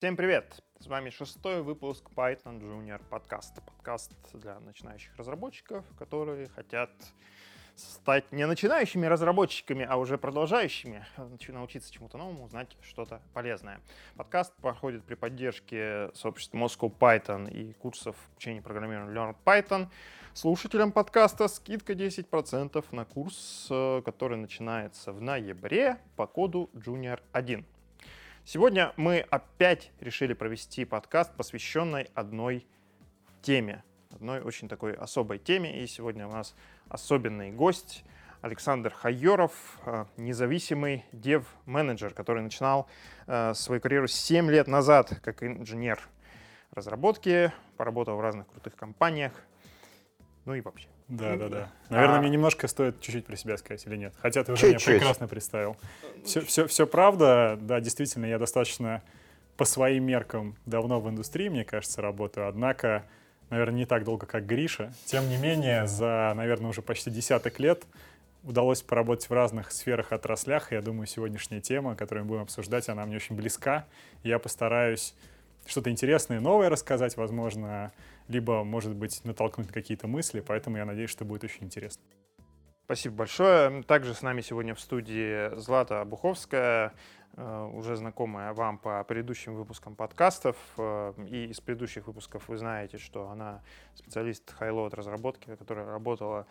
Всем привет! С вами шестой выпуск Python Junior подкаста. Подкаст для начинающих разработчиков, которые хотят стать не начинающими разработчиками, а уже продолжающими, научиться чему-то новому, узнать что-то полезное. Подкаст проходит при поддержке сообщества Moscow Python и курсов обучения программированию Learn Python. Слушателям подкаста скидка 10% на курс, э, который начинается в ноябре по коду Junior 1. Сегодня мы опять решили провести подкаст, посвященный одной теме, одной очень такой особой теме. И сегодня у нас особенный гость Александр Хайоров, э, независимый дев-менеджер, который начинал э, свою карьеру 7 лет назад как инженер разработки, поработал в разных крутых компаниях, ну и вообще. Да, да, да. Наверное, а... мне немножко стоит чуть-чуть про себя сказать или нет. Хотя ты уже чуть-чуть. меня прекрасно представил. Все, все, все правда, да, действительно, я достаточно по своим меркам давно в индустрии, мне кажется, работаю. Однако, наверное, не так долго, как Гриша. Тем не менее, за, наверное, уже почти десяток лет удалось поработать в разных сферах, отраслях. Я думаю, сегодняшняя тема, которую мы будем обсуждать, она мне очень близка. Я постараюсь что-то интересное, новое рассказать, возможно, либо, может быть, натолкнуть на какие-то мысли, поэтому я надеюсь, что будет очень интересно. Спасибо большое. Также с нами сегодня в студии Злата Буховская, э, уже знакомая вам по предыдущим выпускам подкастов. Э, и из предыдущих выпусков вы знаете, что она специалист хайлот разработки, которая работала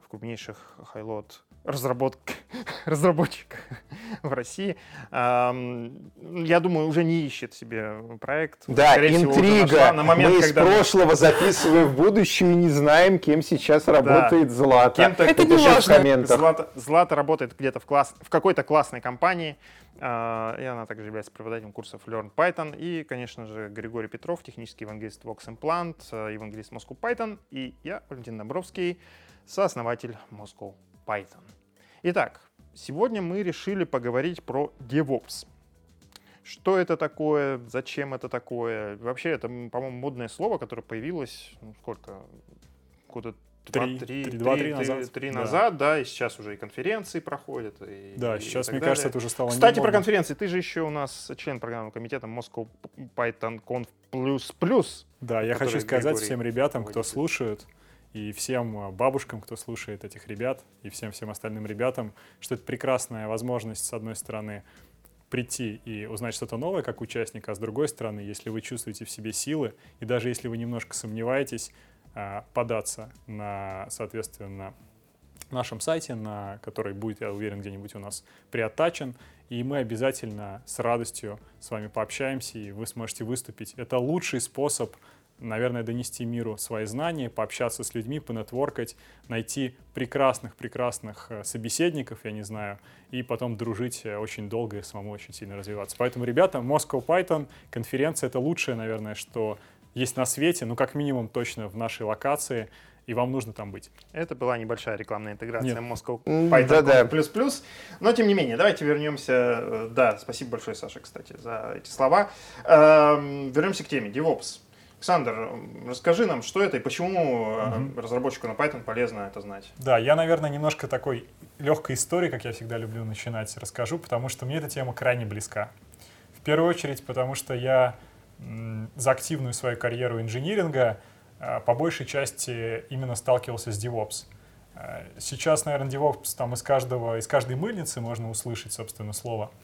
в крупнейших хайлот разработок, разработчиках в России. Я думаю, уже не ищет себе проект. Да, Скорее интрига. Всего, на момент, Мы когда... из прошлого записываем в будущее и не знаем, кем сейчас работает да. Злата. Кем-то, Это не важно. Злата, Злата работает где-то в, класс, в какой-то классной компании. А, и она также является преподавателем курсов Learn Python. И, конечно же, Григорий Петров, технический евангелист Vox Implant, э, евангелист Moscow Python. И я, Валентин Добровский, сооснователь Moscow Python. Итак, сегодня мы решили поговорить про DevOps. Что это такое, зачем это такое? Вообще, это, по-моему, модное слово, которое появилось, ну, сколько, года Три, три, три, два, три назад. Три да. назад, да, и сейчас уже и конференции проходят. И, да, и сейчас, мне далее. кажется, это уже стало Кстати, про конференции. Ты же еще у нас член программного комитета Moscow Python Conf Да, я хочу сказать Григорий всем ребятам, кто слушают, и всем а, бабушкам, кто слушает этих ребят, и всем-всем остальным ребятам, что это прекрасная возможность, с одной стороны, прийти и узнать что-то новое как участник, а с другой стороны, если вы чувствуете в себе силы, и даже если вы немножко сомневаетесь, а, податься на, соответственно, нашем сайте, на который будет, я уверен, где-нибудь у нас приоттачен, и мы обязательно с радостью с вами пообщаемся, и вы сможете выступить. Это лучший способ наверное, донести миру свои знания, пообщаться с людьми, понетворкать, найти прекрасных-прекрасных э, собеседников, я не знаю, и потом дружить э, очень долго и самому очень сильно развиваться. Поэтому, ребята, Moscow Python конференция — это лучшее, наверное, что есть на свете, ну, как минимум, точно в нашей локации, и вам нужно там быть. Это была небольшая рекламная интеграция Нет. Moscow Python да, да. плюс плюс. Но тем не менее, давайте вернемся. Э, да, спасибо большое, Саша, кстати, за эти слова. Эм, вернемся к теме DevOps. Александр, расскажи нам, что это и почему угу. разработчику на Python полезно это знать. Да, я, наверное, немножко такой легкой истории, как я всегда люблю начинать, расскажу, потому что мне эта тема крайне близка. В первую очередь, потому что я за активную свою карьеру инжиниринга а, по большей части именно сталкивался с DevOps. А, сейчас, наверное, DevOps там из, каждого, из каждой мыльницы можно услышать, собственно, слово – Э,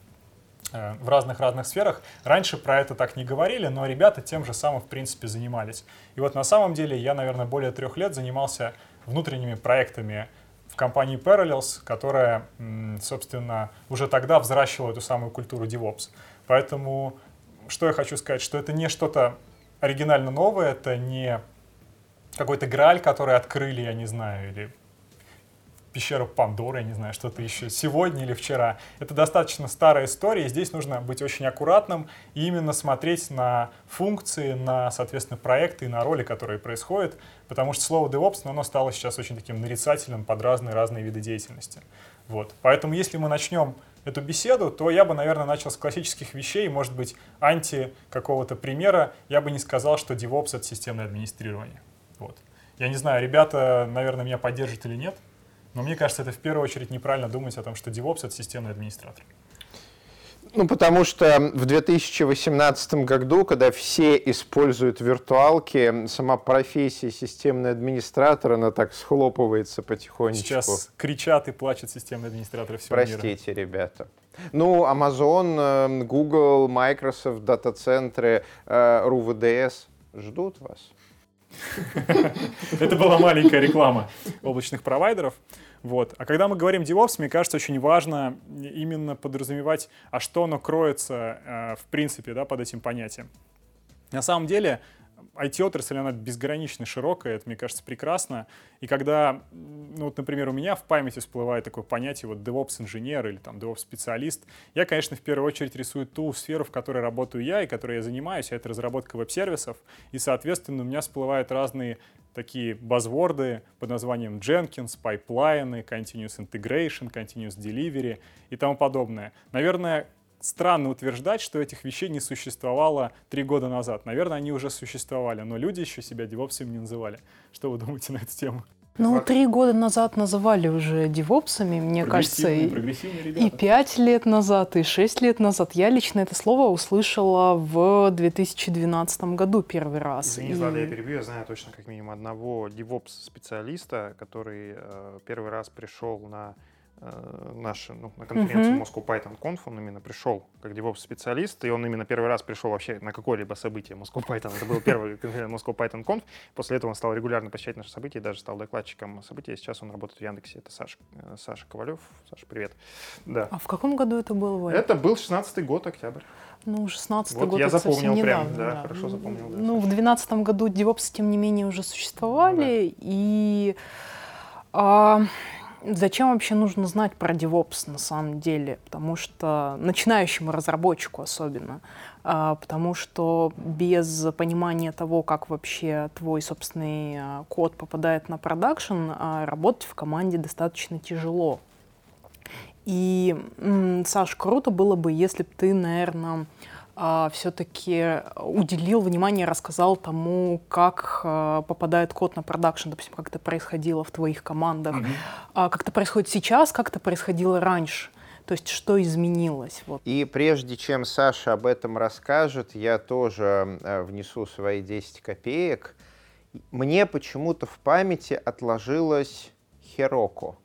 в разных-разных сферах. Раньше про это так не говорили, но ребята тем же самым, в принципе, занимались. И вот на самом деле я, наверное, более трех лет занимался внутренними проектами в компании Parallels, которая, собственно, уже тогда взращивала эту самую культуру DevOps. Поэтому что я хочу сказать, что это не что-то оригинально новое, это не какой-то граль, который открыли, я не знаю, или пещеру Пандоры, я не знаю, что-то еще сегодня или вчера. Это достаточно старая история, и здесь нужно быть очень аккуратным и именно смотреть на функции, на, соответственно, проекты и на роли, которые происходят, потому что слово DevOps, оно стало сейчас очень таким нарицательным под разные-разные виды деятельности. Вот. Поэтому если мы начнем эту беседу, то я бы, наверное, начал с классических вещей, может быть, анти какого-то примера. Я бы не сказал, что DevOps — это системное администрирование. Вот. Я не знаю, ребята, наверное, меня поддержат или нет, но мне кажется, это в первую очередь неправильно думать о том, что DevOps — это системный администратор. Ну, потому что в 2018 году, когда все используют виртуалки, сама профессия системный администратор, она так схлопывается потихонечку. Сейчас кричат и плачут системные администраторы всего Простите, мира. Простите, ребята. Ну, Amazon, э, Google, Microsoft, дата-центры, э, РУВДС ждут вас. Это была маленькая реклама облачных провайдеров. Вот. А когда мы говорим DevOps, мне кажется, очень важно именно подразумевать, а что оно кроется, э, в принципе, да, под этим понятием. На самом деле, IT-отрасль, она безгранично широкая, это, мне кажется, прекрасно. И когда, ну вот, например, у меня в памяти всплывает такое понятие вот DevOps-инженер или там DevOps-специалист, я, конечно, в первую очередь рисую ту сферу, в которой работаю я и которой я занимаюсь, а это разработка веб-сервисов. И, соответственно, у меня всплывают разные такие buzzword ы под названием Jenkins, pipeline ы, Continuous Integration, Continuous Delivery и тому подобное. Наверное, странно утверждать, что этих вещей не существовало три года назад. Наверное, они уже существовали, но люди еще себя DevOps ами не называли. Что вы думаете на эту тему? Ну, три года назад называли уже девопсами, мне кажется, и, и пять лет назад, и шесть лет назад. Я лично это слово услышала в 2012 году первый раз. Извини, и... я перебью, я знаю точно как минимум одного девопс-специалиста, который э, первый раз пришел на наши, ну, на конференцию uh-huh. Moscow Python Conf, он именно пришел как DevOps-специалист, и он именно первый раз пришел вообще на какое-либо событие Moscow Python. Это был первый конференция Moscow Python Conf. После этого он стал регулярно посещать наши события, и даже стал докладчиком событий. Сейчас он работает в Яндексе. Это Саша, э, Саша Ковалев. Саша, привет. Да. А в каком году это был? Вань? Это был 16 год, октябрь. Ну, 16 вот год я запомнил прям, недавно, да, да, хорошо запомнил. Да, ну, в 12 году DevOps, тем не менее, уже существовали, ну, да. и... А, Зачем вообще нужно знать про DevOps на самом деле? Потому что начинающему разработчику особенно. А, потому что без понимания того, как вообще твой собственный а, код попадает на production, а, работать в команде достаточно тяжело. И, Саш, круто было бы, если бы ты, наверное, все-таки уделил внимание, рассказал тому, как а, попадает код на production, допустим, как это происходило в твоих командах, mm-hmm. а, как это происходит сейчас, как это происходило раньше. То есть что изменилось? Вот. И прежде чем Саша об этом расскажет, я тоже э, внесу свои 10 копеек. Мне почему-то в памяти отложилось Хероко.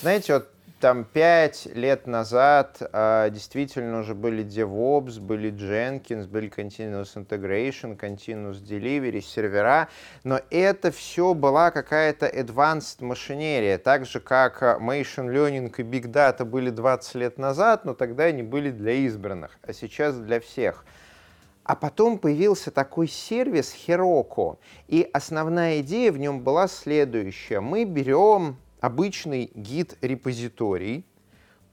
Знаете, вот там пять лет назад а, действительно уже были DevOps, были Jenkins, были Continuous Integration, Continuous Delivery, сервера, но это все была какая-то advanced машинерия, так же как Machine Learning и Big Data были 20 лет назад, но тогда они были для избранных, а сейчас для всех. А потом появился такой сервис Heroku, и основная идея в нем была следующая. Мы берем обычный гид-репозиторий,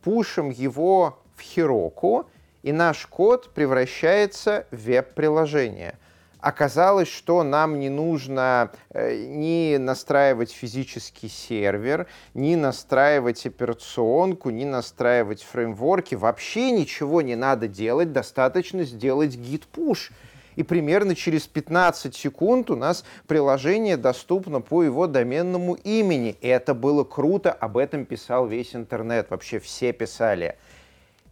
пушим его в Heroku, и наш код превращается в веб-приложение. Оказалось, что нам не нужно э, ни настраивать физический сервер, ни настраивать операционку, ни настраивать фреймворки. Вообще ничего не надо делать, достаточно сделать git-push и примерно через 15 секунд у нас приложение доступно по его доменному имени. И это было круто, об этом писал весь интернет, вообще все писали.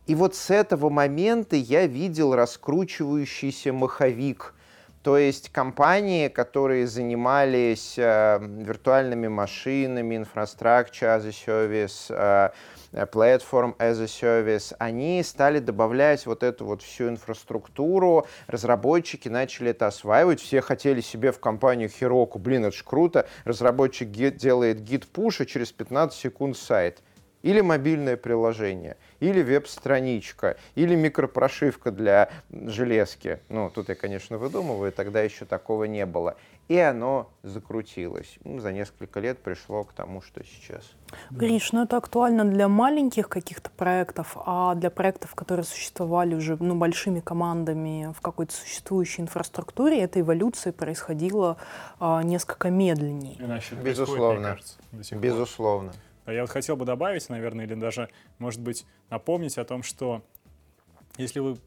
И вот с этого момента я видел раскручивающийся маховик. То есть компании, которые занимались э, виртуальными машинами, инфраструктурой as a service, э, Э, Platform as a Service, они стали добавлять вот эту вот всю инфраструктуру, разработчики начали это осваивать, все хотели себе в компанию Heroku, блин, это ж круто, разработчик делает push, и через 15 секунд сайт. Или мобильное приложение, или веб-страничка, или микропрошивка для железки. Ну, тут я, конечно, выдумываю, тогда еще такого не было и оно закрутилось. Ну, за несколько лет пришло к тому, что сейчас. Гриш, ну это актуально для маленьких каких-то проектов, а для проектов, которые существовали уже ну, большими командами в какой-то существующей инфраструктуре, эта эволюция происходила а, несколько медленнее. Иначе Безусловно. Кажется, Безусловно. А я вот хотел бы добавить, наверное, или даже, может быть, напомнить о том, что если вы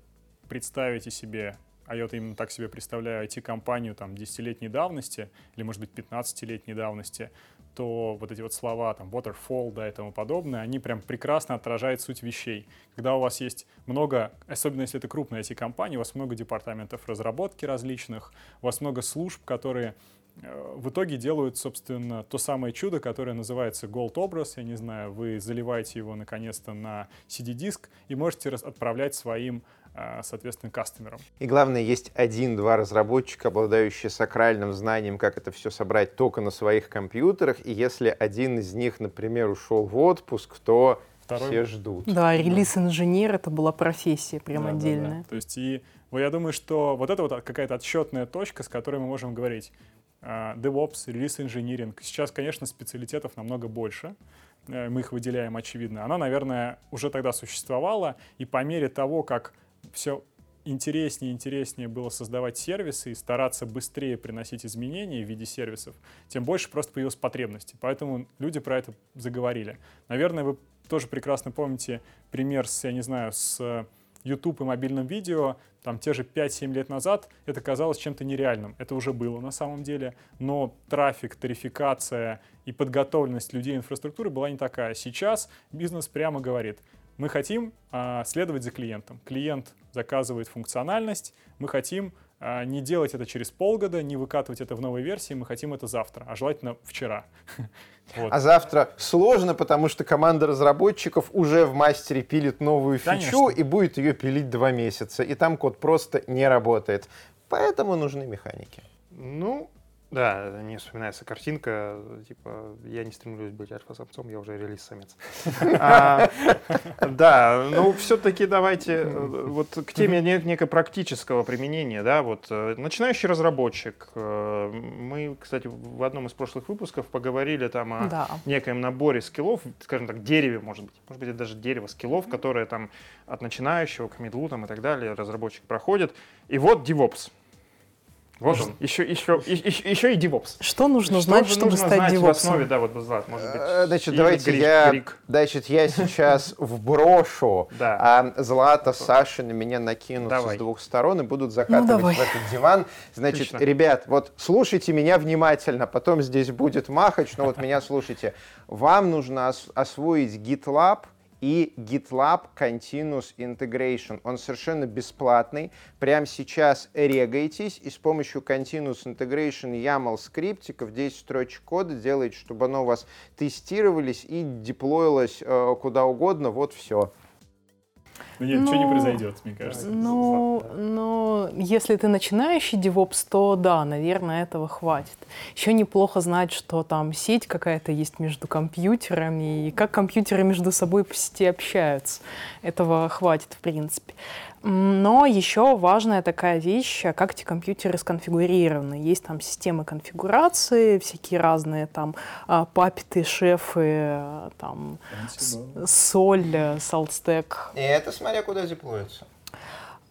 представите себе а я вот именно так себе представляю IT-компанию там 10-летней давности или, может быть, 15-летней давности, то вот эти вот слова, там, waterfall, да, и тому подобное, они прям прекрасно отражают суть вещей. Когда у вас есть много, особенно если это крупная IT-компания, у вас много департаментов разработки различных, у вас много служб, которые в итоге делают, собственно, то самое чудо, которое называется Gold образ. Я не знаю, вы заливаете его наконец-то на CD-диск и можете отправлять своим а, соответственно, кастомерам. И главное, есть один-два разработчика, обладающие сакральным знанием, как это все собрать только на своих компьютерах, и если один из них, например, ушел в отпуск, то Второй... все ждут. Да, релиз-инженер — это была профессия прям да, отдельная. Да, да. То есть и вот я думаю, что вот это вот какая-то отсчетная точка, с которой мы можем говорить. Uh, DevOps, релиз-инжиниринг. Сейчас, конечно, специалитетов намного больше, э, мы их выделяем, очевидно. Она, наверное, уже тогда существовала, и по мере того, как все интереснее и интереснее было создавать сервисы и стараться быстрее приносить изменения в виде сервисов, тем больше просто появилась потребности. Поэтому люди про это заговорили. Наверное, вы тоже прекрасно помните пример с, я не знаю, с YouTube и мобильным видео, там те же 5-7 лет назад это казалось чем-то нереальным. Это уже было на самом деле, но трафик, тарификация и подготовленность людей инфраструктуры была не такая. Сейчас бизнес прямо говорит — мы хотим а, следовать за клиентом. Клиент заказывает функциональность, мы хотим не делать это через полгода, не выкатывать это в новой версии, мы хотим это завтра, а желательно вчера. Вот. А завтра сложно, потому что команда разработчиков уже в мастере пилит новую фичу Конечно. и будет ее пилить два месяца, и там код просто не работает. Поэтому нужны механики. Ну, да, не вспоминается картинка, типа, я не стремлюсь быть альфа-самцом, я уже релиз-самец. А, да, ну все-таки давайте э, вот к теме некого практического применения, да, вот э, начинающий разработчик. Э, мы, кстати, в одном из прошлых выпусков поговорили там о некоем наборе скиллов, скажем так, дереве, может быть, может быть, это даже дерево скиллов, которое там от начинающего к медлу там и так далее разработчик проходит. И вот DevOps. Вот он, еще, еще, еще, еще и DevOps. Что нужно что знать, чтобы нужно стать знать DevOps? в основе, да, вот, может быть. Э, значит, давайте Грик, я, Грик. значит, я сейчас вброшу, а Злата, Саша на меня накинутся с двух сторон и будут ну, закатывать в этот диван. Значит, ребят, вот слушайте меня внимательно, потом здесь будет махач, но вот меня слушайте. Вам нужно освоить GitLab, и GitLab Continuous Integration. Он совершенно бесплатный. Прямо сейчас регайтесь и с помощью Continuous Integration YAML скриптиков 10 строчек кода делаете, чтобы оно у вас тестировались и деплоилось э, куда угодно. Вот все. Ну нет, ничего не ну, произойдет, мне кажется. Ну, ну, если ты начинающий DevOps, то да, наверное, этого хватит. Еще неплохо знать, что там сеть какая-то есть между компьютерами и как компьютеры между собой по сети общаются. Этого хватит, в принципе. Но еще важная такая вещь, как эти компьютеры сконфигурированы. Есть там системы конфигурации, всякие разные там а, папеты, шефы, там соль, салстек. И это смотря куда деплоится.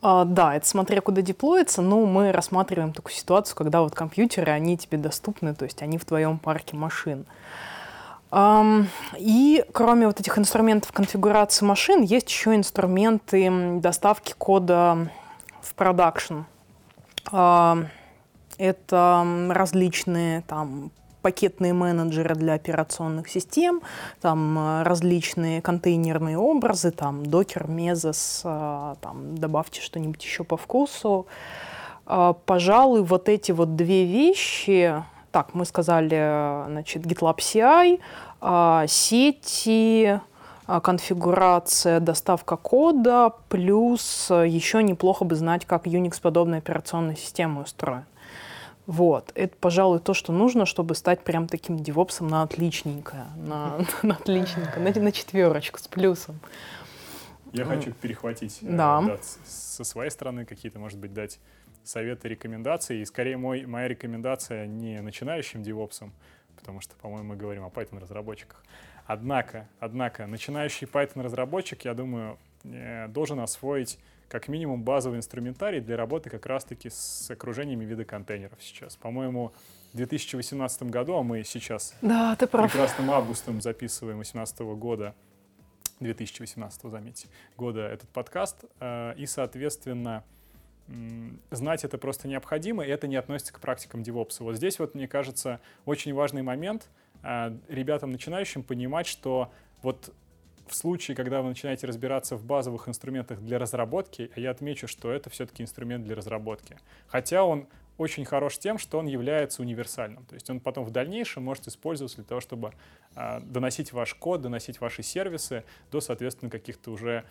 Uh, да, это смотря куда деплоится, но мы рассматриваем такую ситуацию, когда вот компьютеры, они тебе доступны, то есть они в твоем парке машин. Uh, и кроме вот этих инструментов конфигурации машин, есть еще инструменты доставки кода в продакшн. Это различные там пакетные менеджеры для операционных систем, там э, различные контейнерные образы, там Docker, Mesos, э, там добавьте что-нибудь еще по вкусу. А, пожалуй, вот эти вот две вещи так, мы сказали, значит, GitLab CI, а, сети, а, конфигурация, доставка кода, плюс еще неплохо бы знать, как Unix-подобная операционная система устроена. Вот, это, пожалуй, то, что нужно, чтобы стать прям таким девопсом на отличненько, на, на отличненько, на, на четверочку с плюсом. Я хочу перехватить э, да. Да, со своей стороны какие-то, может быть, дать советы, рекомендации. И скорее мой, моя рекомендация не начинающим девопсам, потому что, по-моему, мы говорим о Python-разработчиках. Однако, однако, начинающий Python-разработчик, я думаю, э, должен освоить как минимум базовый инструментарий для работы как раз-таки с окружениями вида контейнеров сейчас. По-моему, в 2018 году, а мы сейчас да, ты прав. прекрасным августом записываем 2018 года, 2018, заметьте, года этот подкаст, э, и, соответственно, знать это просто необходимо, и это не относится к практикам DevOps. Вот здесь вот, мне кажется, очень важный момент а, ребятам начинающим понимать, что вот в случае, когда вы начинаете разбираться в базовых инструментах для разработки, я отмечу, что это все-таки инструмент для разработки. Хотя он очень хорош тем, что он является универсальным. То есть он потом в дальнейшем может использоваться для того, чтобы э, доносить ваш код, доносить ваши сервисы до, соответственно, каких-то уже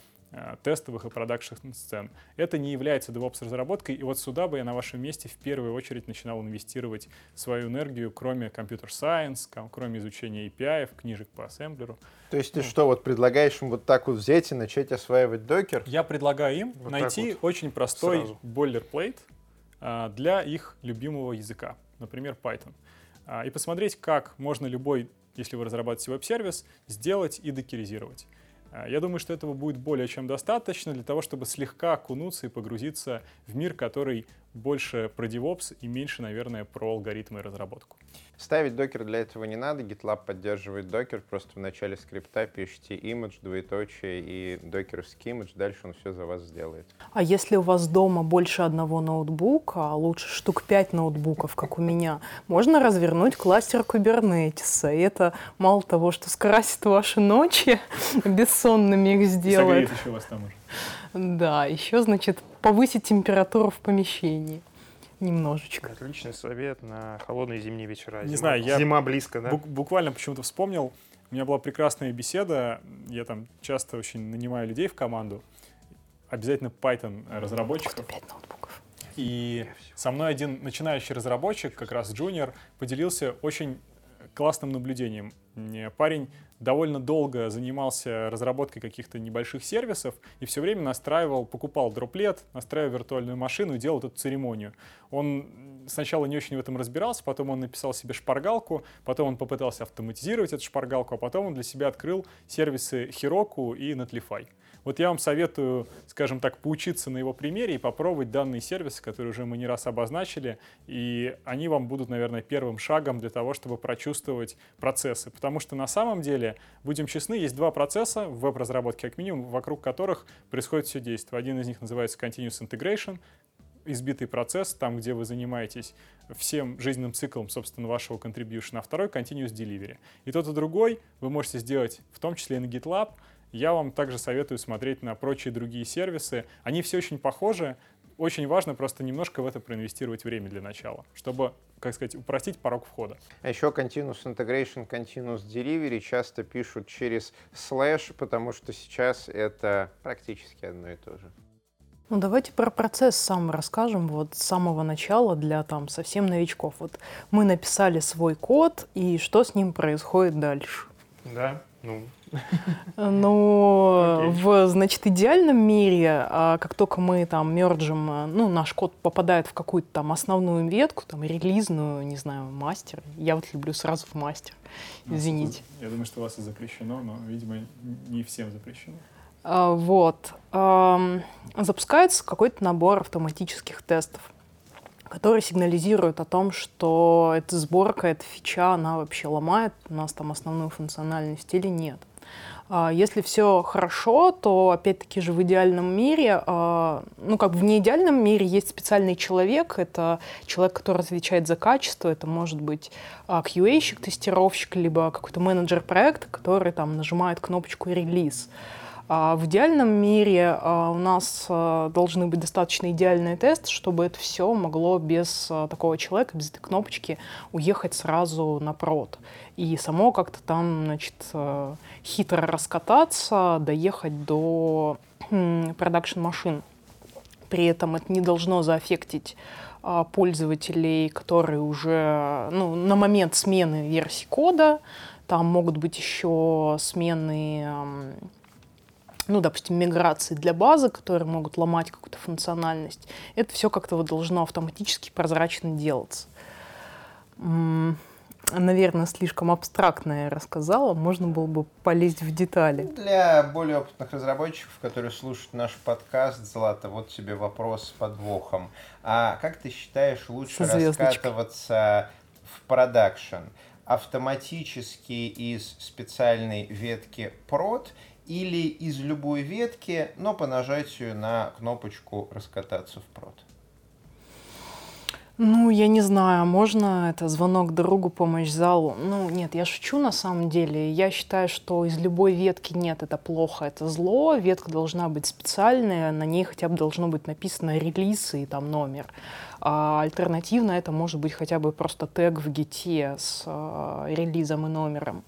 тестовых и продакшн сцен. Это не является DevOps разработкой, и вот сюда бы я на вашем месте в первую очередь начинал инвестировать свою энергию, кроме Computer Science, кроме изучения API, книжек по ассемблеру. То есть ты ну. что, вот предлагаешь им вот так вот взять и начать осваивать докер? Я предлагаю им вот найти вот очень простой сразу. boilerplate а, для их любимого языка, например, Python, а, и посмотреть, как можно любой, если вы разрабатываете веб-сервис, сделать и докеризировать. А, я думаю, что этого будет более чем достаточно для того, чтобы слегка окунуться и погрузиться в мир, который больше про DevOps и меньше, наверное, про алгоритмы и разработку. Ставить докер для этого не надо. GitLab поддерживает докер. Просто в начале скрипта пишите image, двоеточие и докеровский image. Дальше он все за вас сделает. А если у вас дома больше одного ноутбука, а лучше штук пять ноутбуков, как у меня, можно развернуть кластер кубернетиса. И это мало того, что скрасит ваши ночи, бессонными их сделает. Согреет еще вас там уже. Да, еще, значит, повысить температуру в помещении немножечко. Отличный совет на холодные зимние вечера. Не зима, знаю, я зима близко, да? Бук- буквально почему-то вспомнил. У меня была прекрасная беседа. Я там часто очень нанимаю людей в команду. Обязательно Python разработчиков. Пять ноутбуков. И со мной один начинающий разработчик, как раз джуниор, поделился очень классным наблюдением. Парень довольно долго занимался разработкой каких-то небольших сервисов и все время настраивал, покупал дроплет, настраивал виртуальную машину и делал эту церемонию. Он сначала не очень в этом разбирался, потом он написал себе шпаргалку, потом он попытался автоматизировать эту шпаргалку, а потом он для себя открыл сервисы Heroku и Netlify. Вот я вам советую, скажем так, поучиться на его примере и попробовать данные сервисы, которые уже мы не раз обозначили, и они вам будут, наверное, первым шагом для того, чтобы прочувствовать процессы. Потому что на самом деле, будем честны, есть два процесса в веб-разработке, как минимум, вокруг которых происходит все действие. Один из них называется Continuous Integration, избитый процесс, там, где вы занимаетесь всем жизненным циклом, собственно, вашего contribution, а второй — continuous delivery. И тот и другой вы можете сделать, в том числе и на GitLab, я вам также советую смотреть на прочие другие сервисы. Они все очень похожи. Очень важно просто немножко в это проинвестировать время для начала, чтобы, как сказать, упростить порог входа. А еще Continuous Integration, Continuous Delivery часто пишут через слэш, потому что сейчас это практически одно и то же. Ну, давайте про процесс сам расскажем, вот с самого начала для там совсем новичков. Вот мы написали свой код, и что с ним происходит дальше? Да, ну, но в, значит, идеальном мире, а, как только мы там мерджим, а, ну, наш код попадает в какую-то там основную ветку, там, релизную, не знаю, мастер. Я вот люблю сразу в мастер. Ну, Извините. Я думаю, что у вас и запрещено, но, видимо, не всем запрещено. А, вот. Запускается какой-то набор автоматических тестов которые сигнализируют о том, что эта сборка, эта фича, она вообще ломает у нас там основную функциональность или нет. А, если все хорошо, то опять-таки же в идеальном мире, а, ну как в неидеальном мире есть специальный человек, это человек, который отвечает за качество, это может быть QA-щик, тестировщик, либо какой-то менеджер проекта, который там нажимает кнопочку релиз. А в идеальном мире а, у нас а, должны быть достаточно идеальные тесты, чтобы это все могло без такого человека, без этой кнопочки уехать сразу на прод. И само как-то там, значит, хитро раскататься, доехать до продакшн-машин. При этом это не должно заэффектить пользователей, которые уже ну, на момент смены версии кода, там могут быть еще смены ну, допустим, миграции для базы, которые могут ломать какую-то функциональность, это все как-то вот должно автоматически прозрачно делаться. Наверное, слишком абстрактно я рассказала, можно было бы полезть в детали. Для более опытных разработчиков, которые слушают наш подкаст, Злата, вот тебе вопрос с подвохом. А как ты считаешь лучше раскатываться в продакшн? Автоматически из специальной ветки прод или из любой ветки, но по нажатию на кнопочку «Раскататься в прод»? Ну, я не знаю, можно это звонок другу, помощь залу. Ну, нет, я шучу на самом деле. Я считаю, что из любой ветки нет, это плохо, это зло. Ветка должна быть специальная, на ней хотя бы должно быть написано релиз и там номер. А альтернативно это может быть хотя бы просто тег в гите с а, релизом и номером.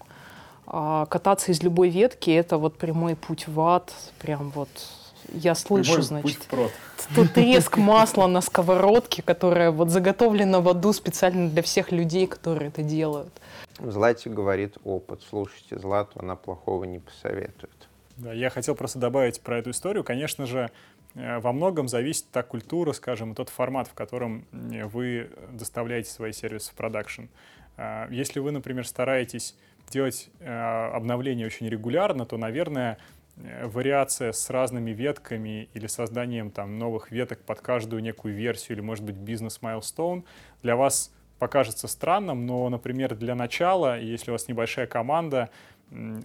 А кататься из любой ветки — это вот прямой путь в ад, прям вот я слышу, Прямой значит, тут треск масла на сковородке, которая вот заготовлена в аду специально для всех людей, которые это делают. Злате говорит опыт. Слушайте, Злату она плохого не посоветует. Да, я хотел просто добавить про эту историю. Конечно же, э, во многом зависит та культура, скажем, и тот формат, в котором вы доставляете свои сервисы в продакшн. А, Если вы, например, стараетесь делать э, обновления очень регулярно, то, наверное, э, вариация с разными ветками или созданием там новых веток под каждую некую версию или, может быть, бизнес-майлстоун для вас покажется странным, но, например, для начала, если у вас небольшая команда,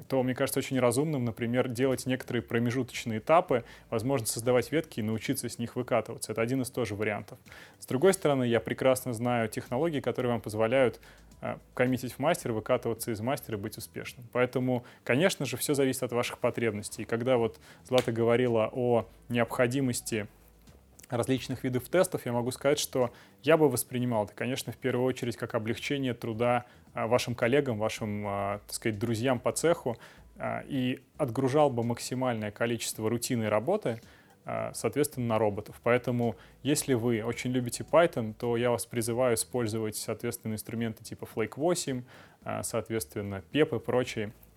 то, мне кажется, очень разумным, например, делать некоторые промежуточные этапы, возможно, создавать ветки и научиться с них выкатываться. Это один из тоже вариантов. С другой стороны, я прекрасно знаю технологии, которые вам позволяют э, коммитить в мастер, выкатываться из мастера и быть успешным. Поэтому, конечно же, все зависит от ваших потребностей. И когда вот Злата говорила о необходимости различных видов тестов, я могу сказать, что я бы воспринимал это, конечно, в первую очередь как облегчение труда вашим коллегам, вашим, а, так сказать, друзьям по цеху а, и отгружал бы максимальное количество рутинной работы, а, соответственно, на роботов. Поэтому, если вы очень любите Python, то я вас призываю использовать, соответственно, инструменты типа Flake 8, а, соответственно, PEP и прочие, а,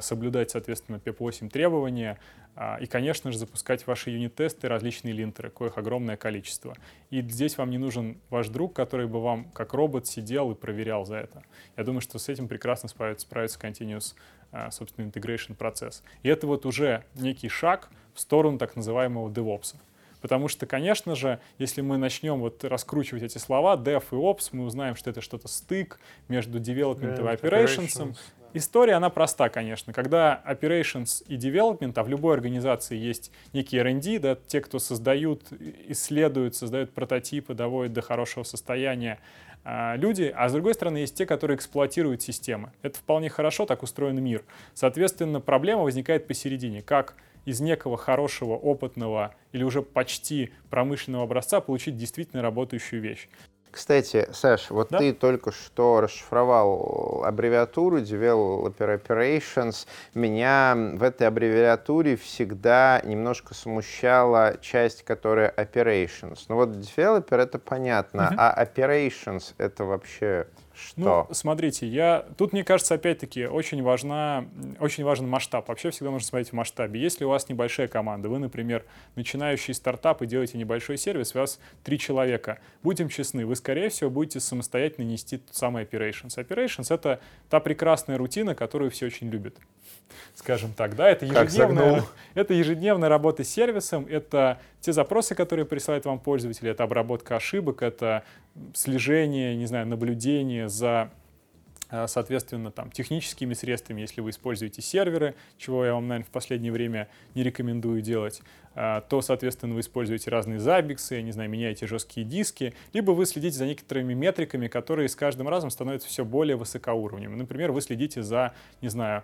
соблюдать, соответственно, PEP-8 требования а, и, конечно же, запускать ваши юнит-тесты, различные линтеры, коих огромное количество. И здесь вам не нужен ваш друг, который бы вам как робот сидел и проверял за это. Я думаю, что с этим прекрасно справится, справится Continuous, а, собственно, Integration процесс. И это вот уже некий шаг в сторону так называемого DevOps. Потому что, конечно же, если мы начнем вот раскручивать эти слова, Dev и Ops, мы узнаем, что это что-то стык между development и operations. История, она проста, конечно. Когда operations и development, а в любой организации есть некий R&D, да, те, кто создают, исследуют, создают прототипы, доводят до хорошего состояния а, люди, а с другой стороны есть те, которые эксплуатируют системы. Это вполне хорошо, так устроен мир. Соответственно, проблема возникает посередине. Как из некого хорошего, опытного или уже почти промышленного образца получить действительно работающую вещь. Кстати, Саш, вот Да. ты только что расшифровал аббревиатуру Developer Operations. Меня в этой аббревиатуре всегда немножко смущала часть, которая Operations. Ну вот Developer это понятно, Мгм. а Operations это вообще что? Ну, смотрите, я тут, мне кажется, опять-таки очень важна, очень важен масштаб. Вообще всегда нужно смотреть в масштабе. Если у вас небольшая команда, вы, например, начинающий стартап и делаете небольшой сервис, у вас три человека. Будем честны, вы, скорее всего, будете самостоятельно нести тот самый operations. Operations — это та прекрасная рутина, которую все очень любят. Скажем так, да, это ежедневная, это ежедневная работа с сервисом, это те запросы, которые присылает вам пользователь, это обработка ошибок, это слежение, не знаю, наблюдение за э, соответственно, там, техническими средствами, если вы используете серверы, чего я вам, наверное, в последнее время не рекомендую делать, э, то, соответственно, вы используете разные забиксы, я не знаю, меняете жесткие диски, либо вы следите за некоторыми метриками, которые с каждым разом становятся все более высокоуровневыми. Например, вы следите за, не знаю,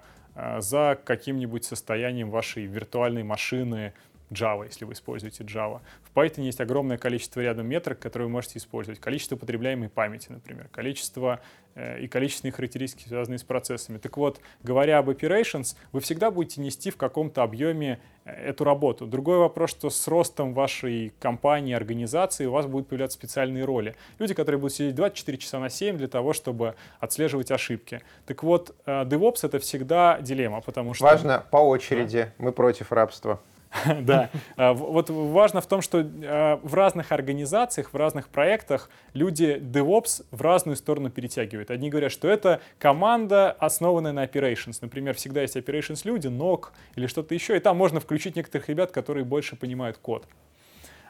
за каким-нибудь состоянием вашей виртуальной машины, Java, если вы используете Java. В Python есть огромное количество рядом метрик, которые вы можете использовать. Количество потребляемой памяти, например, количество э, и количественные характеристики, связанные с процессами. Так вот, говоря об operations, вы всегда будете нести в каком-то объеме э, эту работу. Другой вопрос, что с ростом вашей компании, организации у вас будут появляться специальные роли. Люди, которые будут сидеть 24 часа на 7 для того, чтобы отслеживать ошибки. Так вот, э, DevOps — это всегда дилемма, потому что... Важно по очереди. Мы против рабства. Да. А, Вот важно в том, что а, в разных организациях, в разных проектах люди DevOps в разную сторону перетягивают. Одни говорят, что это команда, основанная на operations. Например, всегда есть operations люди, NOC или что-то еще, и там можно включить некоторых ребят, которые больше понимают код.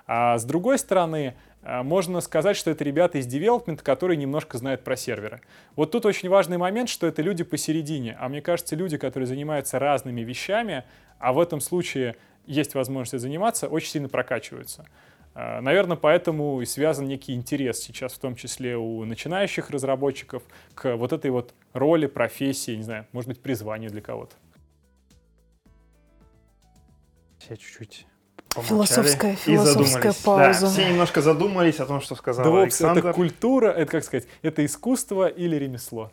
А с другой стороны, а, можно сказать, что это ребята из development, которые немножко знают про серверы. Вот тут очень важный момент, что это люди посередине. А мне кажется, люди, которые занимаются разными вещами, а в этом случае есть возможность заниматься, очень сильно прокачиваются. А, Наверное, поэтому и связан некий интерес сейчас, в том числе у начинающих разработчиков, к вот этой вот роли, профессии, не знаю, может быть, призванию для кого-то. Все чуть-чуть Философская, философская пауза. Да, все немножко задумались о том, что сказал DevOps — Александр. это культура, это, как сказать, это искусство или ремесло?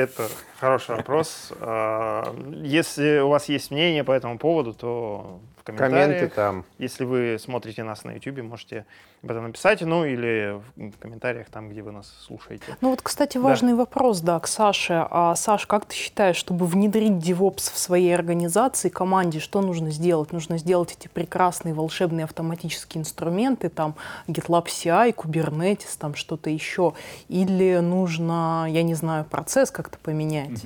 Это хороший вопрос. А, Если у вас есть мнение по этому поводу, то в Комменты комментариях. там. Если вы смотрите нас на YouTube, можете об этом написать, ну или в комментариях там, где вы нас слушаете. Ну вот, кстати, важный вопрос, да, к Саше. А, Саш, как ты считаешь, чтобы внедрить DevOps в своей организации, команде, что нужно сделать? Нужно сделать эти прекрасные волшебные автоматические инструменты, там GitLab CI, Kubernetes, там что-то еще? Или нужно, я не знаю, процесс как-то поменять?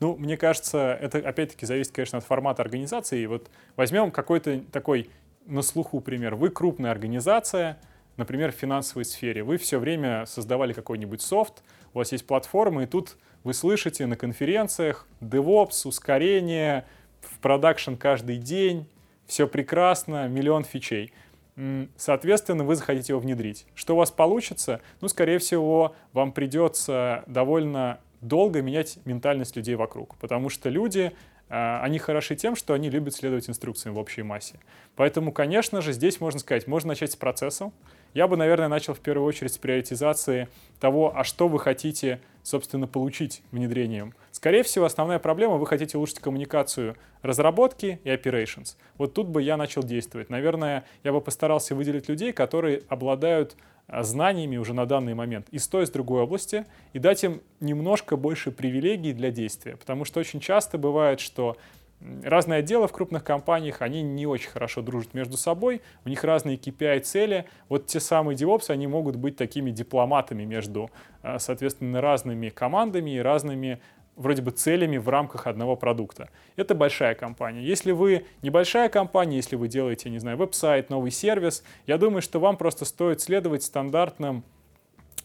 Ну, мне кажется, это опять-таки зависит, конечно, от формата организации. Вот возьмем какой-то такой на слуху пример. Вы крупная организация, например, в финансовой сфере. Вы все время создавали какой-нибудь софт, у вас есть платформа, и тут вы слышите на конференциях DevOps, ускорение, в продакшн каждый день, все прекрасно, миллион фичей. Соответственно, вы захотите его внедрить. Что у вас получится? Ну, скорее всего, вам придется довольно долго менять ментальность людей вокруг, потому что люди, а, они хороши тем, что они любят следовать инструкциям в общей массе. Поэтому, конечно же, здесь можно сказать, можно начать с процесса. Я бы, наверное, начал в первую очередь с приоритизации того, а что вы хотите, собственно, получить внедрением. Скорее всего, основная проблема, вы хотите улучшить коммуникацию разработки и operations. Вот тут бы я начал действовать. Наверное, я бы постарался выделить людей, которые обладают знаниями уже на данный момент из той, и другой области, и дать им немножко больше привилегий для действия. Потому что очень часто бывает, что разные отделы в крупных компаниях, они не очень хорошо дружат между собой, у них разные KPI цели. Вот те самые DevOps, они могут быть такими дипломатами между, а, соответственно, разными командами и разными вроде бы целями в рамках одного продукта. Это большая компания. Если вы небольшая компания, если вы делаете, не знаю, веб-сайт, новый сервис, я думаю, что вам просто стоит следовать стандартным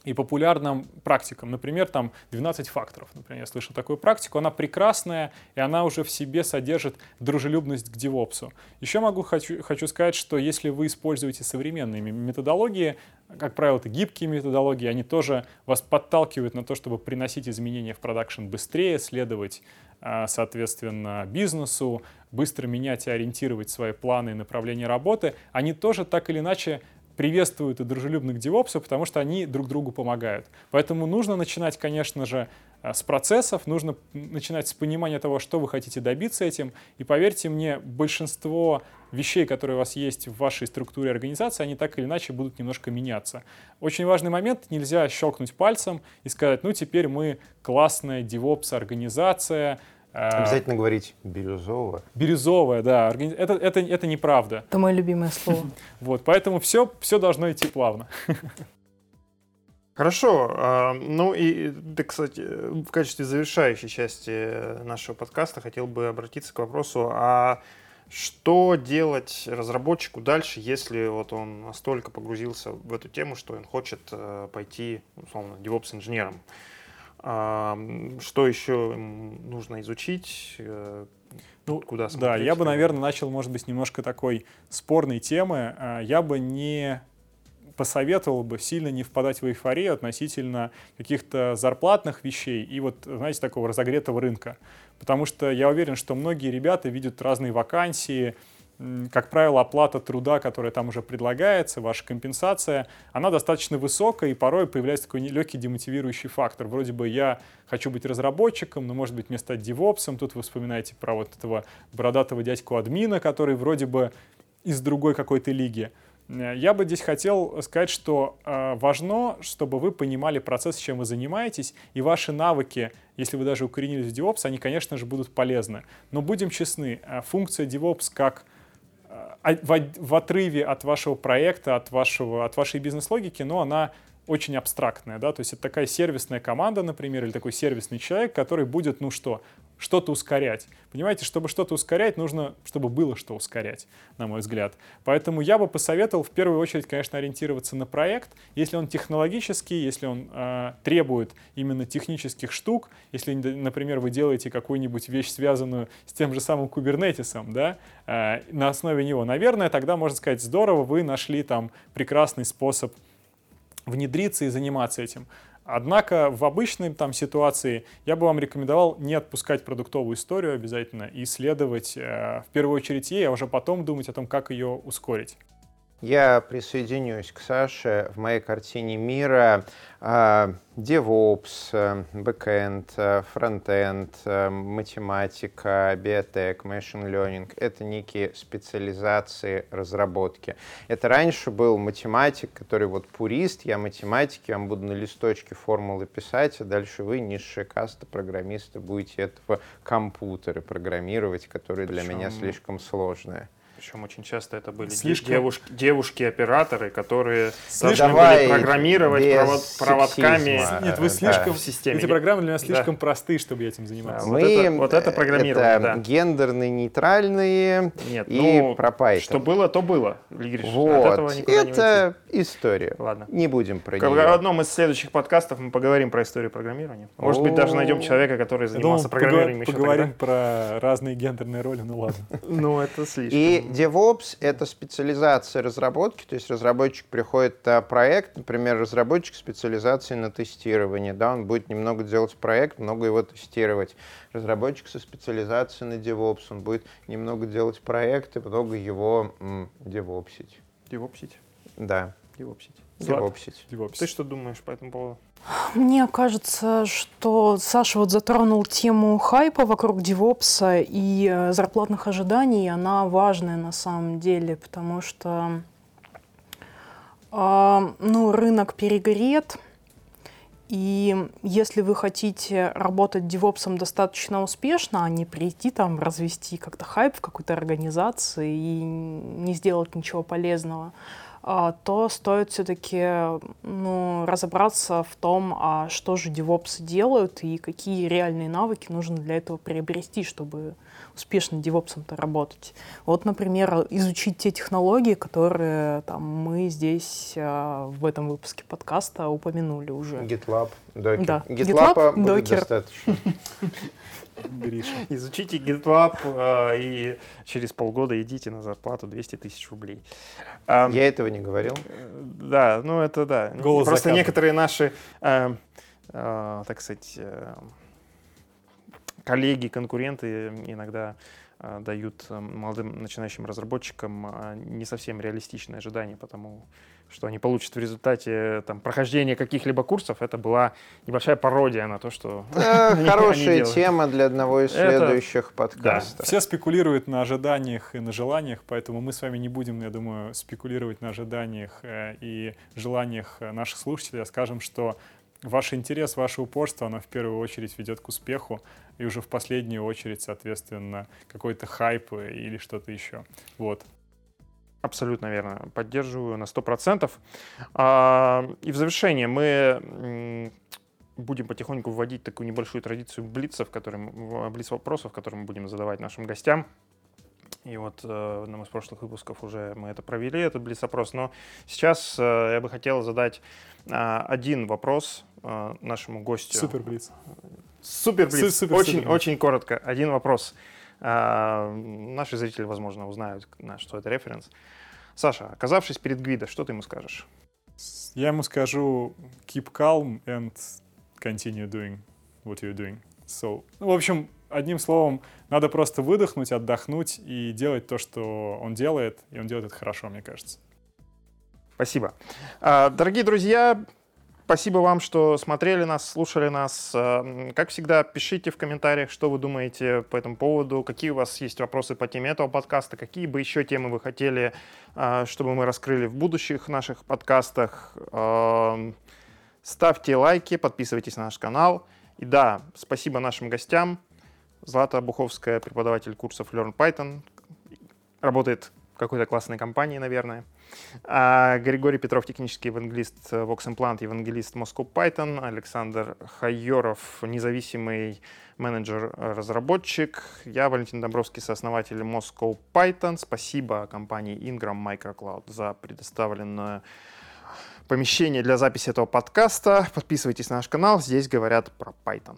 и популярным практикам. Например, там 12 факторов. Например, я слышал такую практику. Она прекрасная, и она уже в себе содержит дружелюбность к девопсу. Еще могу хочу, хочу сказать, что если вы используете современные методологии, как правило, это гибкие методологии, они тоже вас подталкивают на то, чтобы приносить изменения в продакшн быстрее, следовать, а, соответственно, бизнесу, быстро менять и ориентировать свои планы и направления работы. Они тоже так или иначе приветствуют и дружелюбных девопсов, потому что они друг другу помогают. Поэтому нужно начинать, конечно же, э, с процессов, нужно начинать с понимания того, что вы хотите добиться этим. И поверьте мне, большинство вещей, которые у вас есть в вашей структуре организации, они так или иначе будут немножко меняться. Очень важный момент, нельзя щелкнуть пальцем и сказать, ну теперь мы классная DevOps-организация, Обязательно говорить бирюзово. бирюзовая, да, это, это, это неправда. Это мое любимое слово. Вот, поэтому все, все должно идти плавно. Хорошо. а, Ну и, да, кстати, в качестве завершающей части нашего подкаста хотел бы обратиться к вопросу, а что делать разработчику дальше, если вот он настолько погрузился в эту тему, что он хочет э, пойти, условно, DevOps-инженером? А, Что еще нужно изучить? э, Ну, Куда Да, смотреть? я бы, наверное, начал, может быть, немножко такой спорной темы. А, Я бы не посоветовал бы сильно не впадать в эйфорию относительно каких-то зарплатных вещей и вот, знаете, такого разогретого рынка. Потому что я уверен, что многие ребята видят разные вакансии, как правило, оплата труда, которая там уже предлагается, ваша компенсация, она достаточно высокая, и порой появляется такой легкий демотивирующий фактор. Вроде бы я хочу быть разработчиком, но, может быть, мне стать девопсом. Тут вы вспоминаете про вот этого бородатого дядьку-админа, который вроде бы из другой какой-то лиги. Э, Я бы здесь хотел сказать, что э, важно, чтобы вы понимали процесс, чем вы занимаетесь, и ваши навыки, если вы даже укоренились в DevOps, они, конечно же, будут полезны. Но будем честны, э, функция DevOps как в, от- в отрыве от вашего проекта, от, вашего, от вашей бизнес-логики, но она очень абстрактная, да, то есть это такая сервисная команда, например, или такой сервисный человек, который будет, ну что, что-то ускорять. Понимаете, чтобы что-то ускорять, нужно, чтобы было что ускорять, на мой взгляд. Поэтому я бы посоветовал в первую очередь, конечно, ориентироваться на проект. Если он технологический, если он э, требует именно технических штук, если, например, вы делаете какую-нибудь вещь, связанную с тем же самым кубернетисом, да, э, на основе него, наверное, тогда можно сказать, здорово, вы нашли там прекрасный способ внедриться и заниматься этим. Однако в обычной там ситуации я бы вам рекомендовал не отпускать продуктовую историю обязательно и исследовать э, в первую очередь ей, а уже потом думать о том, как ее ускорить. Я присоединюсь к Саше. В моей картине мира э, DevOps, э, Backend, э, Frontend, математика, биотек, Machine Learning — это некие специализации разработки. Это раньше был математик, который вот пурист, я математик, я вам буду на листочке формулы писать, а дальше вы, низшая каста программисты, будете этого компьютеры программировать, которые для меня слишком сложные. Причем очень часто это были Слишком... девушки, девушки-операторы, которые слишком... должны были программировать провод, проводками Нет, вы слишком... в системе. Эти программы для меня слишком да. простые, чтобы я этим заниматься. Мы, вот, это, вот это программирование, это да. гендерные, нейтральные Нет, и ну, про Python. Что было, то было, Игорь. Вот. это история. Ладно. Не будем про нее. В одном из следующих подкастов мы поговорим про историю программирования. Может быть, даже найдем человека, который занимался программированием Поговорим про разные гендерные роли, ну ладно. Ну, это слишком. И DevOps — это специализация разработки, то есть разработчик приходит на проект, например, разработчик специализации на тестировании, да, он будет немного делать проект, много его тестировать. Разработчик со специализацией на DevOps, он будет немного делать проекты, много его м, девопсить. Девопсить? Да. Девопсить. Девопсить. Ты что думаешь по этому поводу? Мне кажется, что Саша вот затронул тему хайпа вокруг девопса и э, зарплатных ожиданий. Она важная на самом деле, потому что э, ну, рынок перегрет. И если вы хотите работать девопсом достаточно успешно, а не прийти там развести как-то хайп в какой-то организации и не сделать ничего полезного, а, то стоит все-таки ну, разобраться в том, а что же девопсы делают и какие реальные навыки нужно для этого приобрести, чтобы успешно девопсом-то работать. Вот, например, изучить те технологии, которые там, мы здесь а, в этом выпуске подкаста упомянули уже. GitLab, Docker. Да. GitLab, GitLab будет Docker. достаточно. Гриша. Изучите GitLab э, и через полгода идите на зарплату 200 тысяч рублей. А, Я этого не говорил. Да, ну это да. Голос Просто заката. некоторые наши, э, э, так сказать, э, коллеги, конкуренты иногда э, дают молодым начинающим разработчикам не совсем реалистичные ожидания, потому что они получат в результате там, прохождения каких-либо курсов, это была небольшая пародия на то, что Хорошая тема для одного из следующих подкастов. Все спекулируют на ожиданиях и на желаниях, поэтому мы с вами не будем, я думаю, спекулировать на ожиданиях э, и желаниях наших слушателей, а скажем, что ваш интерес, ваше упорство, оно в первую очередь ведет к успеху, и уже в последнюю очередь, соответственно, какой-то хайп или что-то еще. Вот. Абсолютно верно. Поддерживаю на 100%. А, и в завершение мы будем потихоньку вводить такую небольшую традицию блицев, которым, блиц вопросов, которые мы будем задавать нашим гостям. И вот э, в одном из прошлых выпусков уже мы это провели, этот блиц-опрос. Но сейчас э, я бы хотел задать э, один вопрос э, нашему гостю. Супер блиц. Супер блиц. Супер, очень, супер. очень коротко. Один вопрос. А, наши зрители, возможно, узнают, на что это референс. Саша, оказавшись перед Гвидо, что ты ему скажешь? Я ему скажу keep calm and continue doing what you're doing. So, ну, в общем, одним словом, надо просто выдохнуть, отдохнуть и делать то, что он делает, и он делает это хорошо, мне кажется. Спасибо. А, дорогие друзья, Спасибо вам, что смотрели нас, слушали нас. Э, как всегда, пишите в комментариях, что вы думаете по этому поводу, какие у вас есть вопросы по теме этого подкаста, какие бы еще темы вы хотели, э, чтобы мы раскрыли в будущих наших подкастах. Ставьте лайки, подписывайтесь на наш канал. И да, спасибо нашим гостям. Злата Буховская, преподаватель курсов Learn Python, работает какой-то классной компании, наверное. А Григорий Петров, технический евангелист Vox Implant, евангелист Moscow Python. Александр Хайоров, независимый менеджер-разработчик. Я Валентин Домбровский, сооснователь Moscow Python. Спасибо компании Ingram Microcloud за предоставленное помещение для записи этого подкаста. Подписывайтесь на наш канал, здесь говорят про Python.